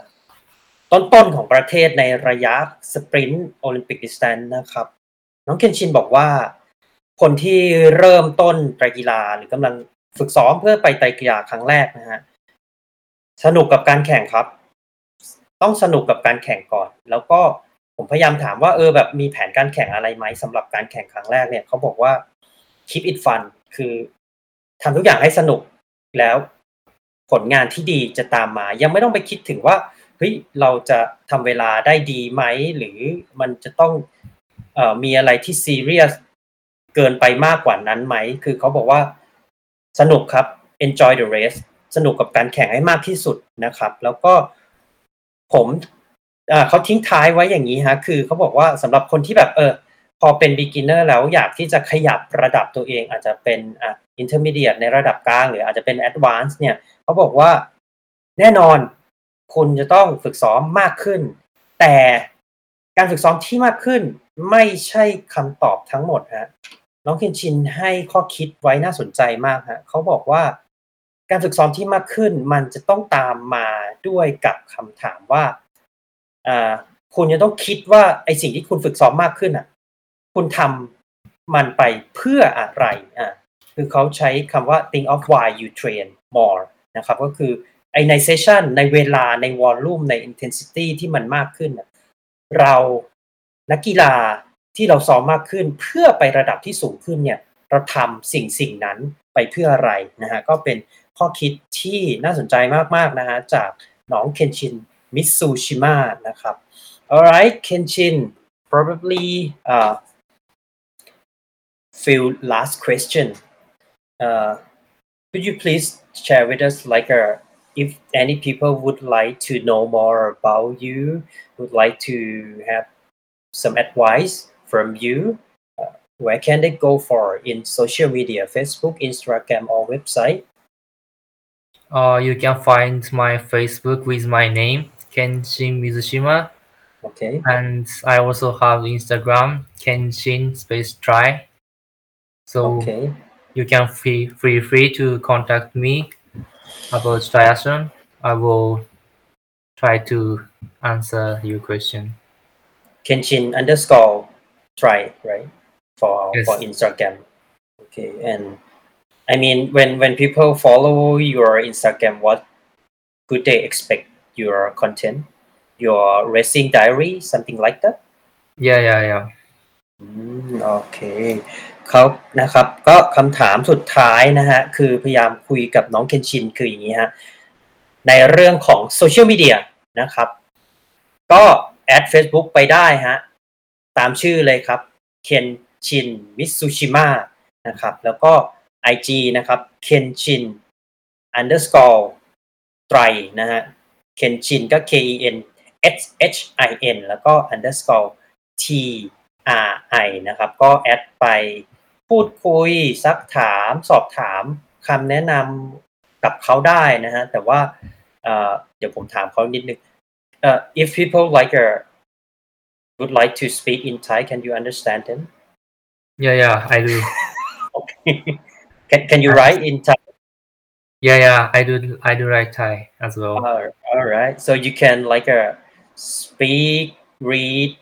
ต้นๆของประเทศในระยะ sprint Olympic distance นะครับ น้องเคนชินบอกว่า คนที่เริ่มต้นไตรกีฬาหรือกำลัง ฝึกซ้อมเพื่อไปไตรกีฬาครั้งแรกนะฮะสนุกกับการแข่งครับ ต้องสนุกกับการแข่งก่อน แล้วก็ผมพยายามถามว่าเออแบบมีแผนการแข่งอะไรไหมสำหรับการแข่งครั้งแรกเนี่ยเขาบอกว่า keep it fun คือทำทุกอย่างให้สนุกแล้วผลงานที่ดีจะตามมา ยังไม่ต้องไปคิดถึงว่าเฮ้ยเราจะทำเวลาได้ดีไหม หรือมันจะต้องเออมีอะไรที่ซีเรียสเกินไปมากกว่านั้นไหม คือเขาบอกว่า สนุกครับ enjoy the race สนุกกับการแข่งให้มากที่สุดนะครับ แล้วก็ผมเขาทิ้งท้ายไว้อย่างนี้ฮะคือเขาบอกว่าสำหรับคนที่แบบเออพอเป็น beginner แล้วอยากที่จะขยับระดับตัวเอง อาจจะเป็นอ่า intermediate ในระดับกลาง หรืออาจจะเป็น advanced เนี่ยเขาบอกว่าแน่นอนคุณจะต้องฝึกซ้อมมากขึ้น แต่การฝึกซ้อมที่มากขึ้นไม่ใช่คำตอบทั้งหมดฮะ น้องเคนชินให้ข้อคิดไว้น่าสนใจมากฮะเขาบอกว่าการฝึกซ้อมที่มากขึ้น มันจะต้องตามมาด้วยกับคำถามว่าอ่าคุณจะต้องคิดว่าไอสิ่งที่คุณฝึกซ้อมมากขึ้นอะ คุณทำมันไปเพื่ออะไรอ่าคือเขาใช้คำว่า think of why you train more นะครับ ก็คือไอในเซสชันในเวลาในวอลลุ่มใน intensity ที่มันมากขึ้น เรานักกีฬา ที่เราซ้อมมากขึ้นเพื่อไประดับที่สูงขึ้นเนี่ยเราทำสิ่งสิ่งนั้นไปเพื่ออะไรนะฮะก็เป็นข้อคิดที่น่าสนใจมากๆนะฮะจากน้องเคนชินมิซูชิมะนะครับ alright Kenshin probably uh few last question uh could you please share with us like uh, if any people would like to know more about you would like to have some advice from you uh, where can they go for in social media facebook instagram or website Uh, you can find my Facebook with my name, Kenshin Mizushima, okay and I also have Instagram, Kenshin Space Try. So okay you can feel free free to contact me about triathlon. I will try to answer your question. kenshin underscore try right for Yes. for instagram okay and i mean when when people follow your instagram what could they expect your content your racing diary something like that Yeah, yeah, yeah. อืมโอเคครับนะครับ ก็คำถามสุดท้ายนะฮะ คือพยายามคุยกับน้องเคนชินคืออย่างนี้ฮะ ในเรื่องของโซเชียลมีเดียนะครับ ก็แอด Facebook ไปได้ฮะ ตามชื่อเลยครับเคนชินมิตซูชิมะนะครับ แล้วก็ IG นะครับเคนชิน underscore ไตรนะฮะเคนชินก็ K E N S H I N แล้วก็ underscore T R I นะครับ ก็แอดไปพูดคุยซักถามสอบถามคำแนะนำกับเขาได้นะฮะแต่ว่าเเดี๋ยวผมถามเขานิดนึงเอ่อ if people like uh, would like to speak in Thai can you understand them Yeah, yeah, I do. okay can can you write in Thai Yeah, yeah, I do. I do write Thai as well. Uh, all right. So you can like uh, speak, read,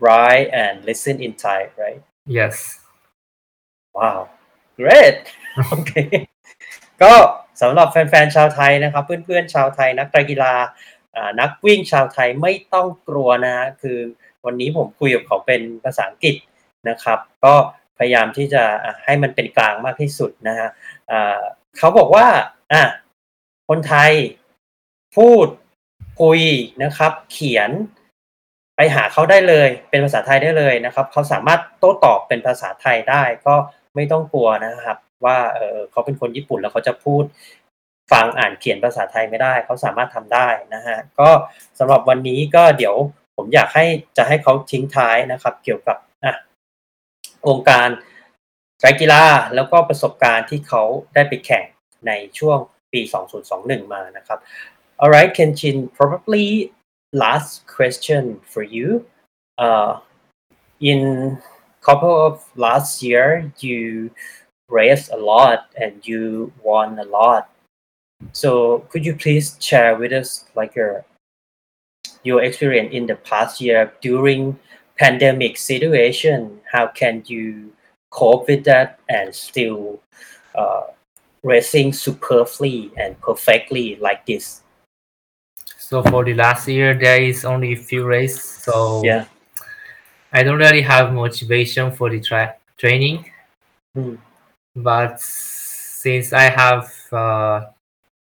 write, and listen in Thai, right? Yes. Wow. Great. โอเค ก็สำหรับแฟนๆชาวไทยนะครับ เพื่อนๆชาวไทยนักกีฬาอ่านักวิ่งชาวไทยไม่ต้องกลัวนะฮะคือ วันนี้ผมคุยกับเขาเป็นภาษาอังกฤษนะครับ ก็พยายามที่จะให้มันเป็นกลางมากที่สุดนะฮะเขาบอกว่าอะคนไทยพูดคุยนะครับ เขียนไปหาเขาได้เลย เป็นภาษาไทยได้เลยนะครับ เขาสามารถโต้ตอบเป็นภาษาไทยได้ ก็ไม่ต้องกลัวนะครับ ว่าเออเขาเป็นคนญี่ปุ่นแล้วเขาจะพูดฟังอ่านเขียนภาษาไทยไม่ได้ เขาสามารถทำได้นะฮะก็สำหรับวันนี้ก็เดี๋ยว ผมอยากให้จะให้เขาทิ้งท้ายนะครับ เกี่ยวกับอะองค์การไตรกีฬาแล้วก็ประสบการณ์ที่เขาได้ไปแข่งในช่วงปี 2021 มานะครับ Alright Kenshin probably last question for you uh in couple of last year you raced a lot and you won a lot so could you please share with us like your your experience in the past year during pandemic situation how can you cope with that and still uh, racing superbly and perfectly like this So for the last year, there is only a few races, so yeah I don't really have motivation for the track training. Hmm. But since I have uh,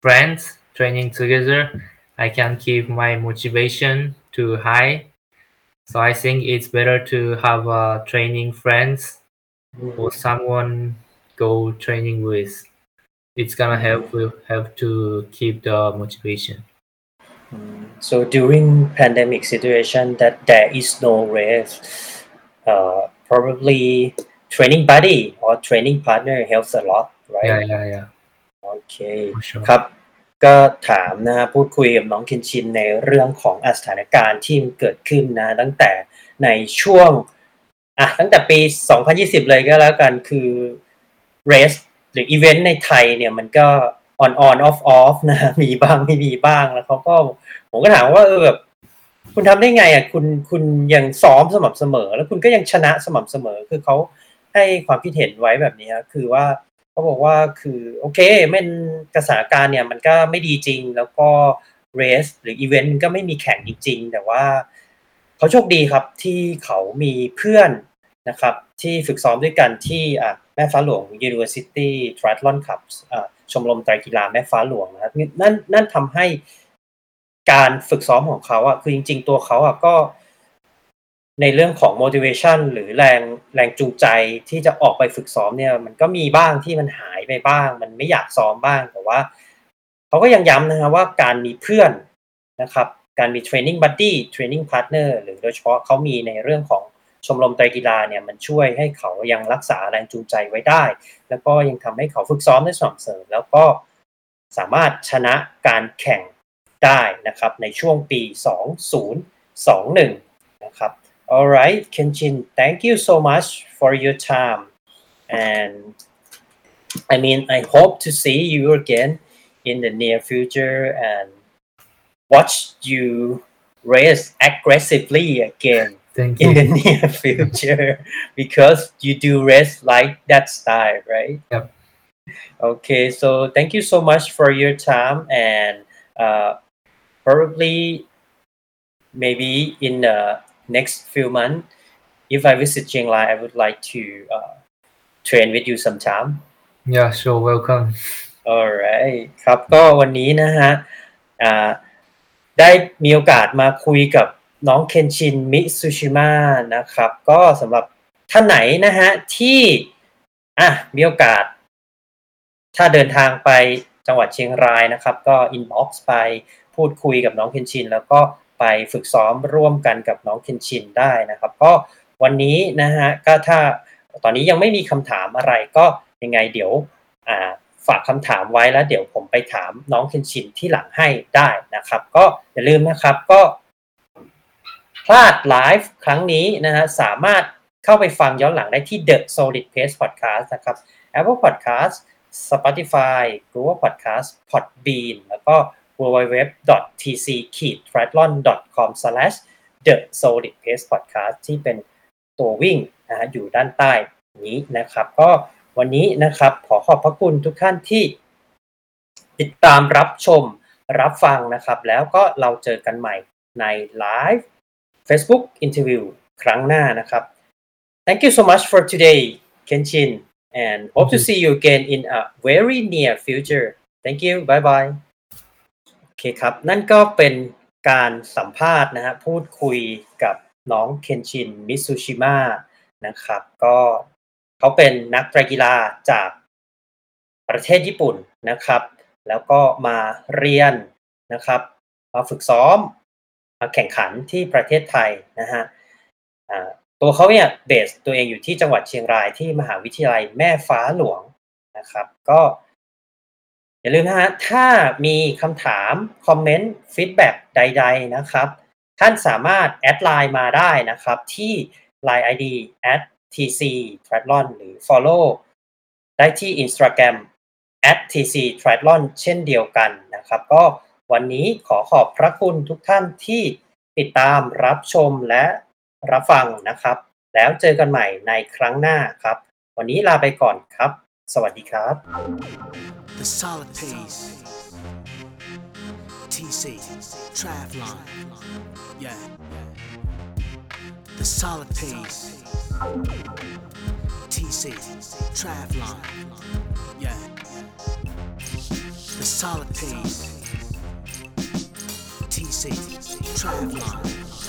friends training together, I can keep my motivation too high. So I think it's better to have uh, training friends or someone go training with. It's gonna help will help to keep the motivation. Mm, So during pandemic situation that there is no race, uh, probably training buddy or training partner helps a lot, right? Yeah, yeah, yeah, Okay. for sure. ครับ ก็ถามนะฮะพูดคุยกับน้องคินชินในเรื่องของอสถานการณ์ที่มันเกิดขึ้นนะ ตั้งแต่ในช่วงอะตั้งแต่ปี 2020 เลยก็แล้วกันคือ race หรืออีเวนต์ในไทยเนี่ยมันก็ on on off off นะมีบ้างไม่มีบ้างแล้วเขาก็ผมก็ถามว่าเออแบบคุณทำได้ไงอะคุณคุณยังซ้อมสม่ำเสมอ แล้วคุณก็ยังชนะสม่ำเสมอคือเขาให้ความคิดเห็นไว้แบบนี้คือว่า เขาบอกว่าคือโอเคมันกระสถานการณ์เนี่ยมันก็ไม่ดีจริง แล้วก็เรสหรืออีเวนต์มันก็ไม่มีแข่งจริง ๆ แต่ว่าเขาโชคดีครับที่เขามีเพื่อนนะครับที่ฝึกซ้อมด้วยกันที่อะแม่ฟ้าหลวง University Triathlon Cup อะชมรมไตรกีฬาแม่ฟ้าหลวงนะครับนั่นนั่นทำให้การฝึกซ้อมของเขาอะคือจริง ๆ ตัวเขาอะก็ในเรื่องของ motivation หรือแรง แรงจูงใจที่จะออกไปฝึกซ้อมเนี่ยมันก็มีบ้างที่มันหายไปบ้าง มันไม่อยากซ้อมบ้างแต่ว่าเขาก็ยังย้ำนะครับว่าการมีเพื่อนนะครับ การมี training buddy training partner หรือโดยเฉพาะเขามีในเรื่องของชมรมไตรกีฬาเนี่ยมันช่วยให้เขายังรักษาแรงจูงใจไว้ได้ แล้วก็ยังทำให้เขาฝึกซ้อมได้สม่ำเสมอแล้วก็สามารถชนะการแข่งได้นะครับในช่วงปี 2021 นะครับ alright Kenshin thank you so much for your time and I mean I hope to see you again in the near future and watch you race aggressively again Thank in you. the near future because you do race like that style right Yep. okay so thank you so much for your time and uh, probably maybe in the next few months if I visit Chiang Rai I would like to uh, train with you sometime Yeah, sure, welcome. alright ครับก็วันนี้นะฮะอ่าได้มีโอกาสมาคุยกับน้องเคนชินมิซูชิมะนะครับ ก็สำหรับท่านไหนนะฮะที่อะมีโอกาส ถ้าเดินทางไปจังหวัดเชียงรายนะครับ ก็ inbox ไปพูดคุยกับน้องเคนชิน แล้วก็ ไปฝึกซ้อมร่วมกันกับน้องเคนชินได้นะครับก็วันนี้นะฮะก็ถ้าตอนนี้ยังไม่มีคำถามอะไรก็ยังไงเดี๋ยวฝากคำถามไว้แล้วเดี๋ยวผมไปถามน้องเคนชินที่หลังให้ได้นะครับ ก็อย่าลืมนะครับก็พลาดไลฟ์ครั้งนี้นะฮะสามารถเข้าไปฟังย้อนหลังได้ที่ The Solid Pace Podcast นะครับ Apple Podcast Spotify Google Podcast Podbean แล้วก็ www.tc-triathlon.com/the solid pace podcast ที่เป็นตัววิ่งนะฮะอยู่ด้านใต้นี้นะครับ ก็วันนี้นะครับขอขอบพระคุณทุกท่านที่ติดตามรับชมรับฟังนะครับ แล้วก็เราเจอกันใหม่ในไลฟ์ Facebook Interview ครั้งหน้านะครับ Thank you so much for today Kenshin and hope to see you again in a very near future thank you bye bye เคครับ นั่นก็เป็นการสัมภาษณ์นะฮะพูดคุยกับน้องเคนชินมิซูชิมะนะครับ ก็เขาเป็นนักไตรกีฬาจากประเทศญี่ปุ่นนะครับ แล้วก็มาเรียนนะครับ มาฝึกซ้อม มาแข่งขันที่ประเทศไทยนะฮะตัวเขาเนี่ย base ตัวเองอยู่ที่จังหวัดเชียงรายที่มหาวิทยาลัยแม่ฟ้าหลวงนะครับ ก็ อย่าลืมนะฮะถ้ามีคำถาม comment feedback ใด ๆ นะครับ ท่านสามารถ add ไลน์มาได้นะครับ ที่ Line ID at tc triathlon หรือ follow ได้ที่ Instagram at tc triathlon เช่นเดียวกันนะครับ ก็วันนี้ขอขอบพระคุณทุกท่านที่ติดตามรับชมและรับฟังนะครับ แล้วเจอกันใหม่ในครั้งหน้าครับ วันนี้ลาไปก่อนครับ สวัสดีครับ The solid pace. TC Triathlon. Yeah. The solid pace. TC Triathlon. Yeah. The solid pace. TC Triathlon.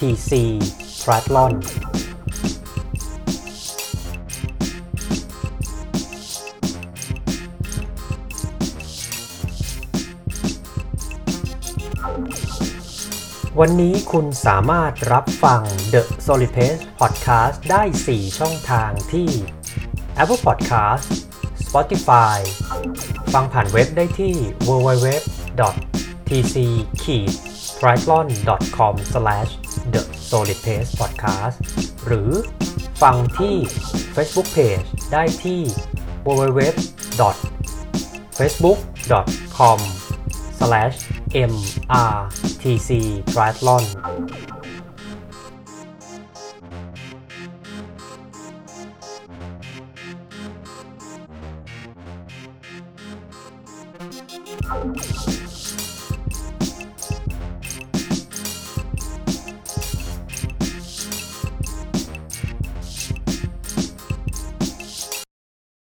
tc triathlon วันนี้คุณสามารถรับฟัง The Solid Pace Podcast ได้ 4 ช่องทางที่ Apple Podcast Spotify ฟังผ่านเว็บได้ที่ www tc t r i a t h l o n com Solid Pace Podcast หรือฟังที่ Facebook Page ได้ที่ www facebook.com mrtc triathlon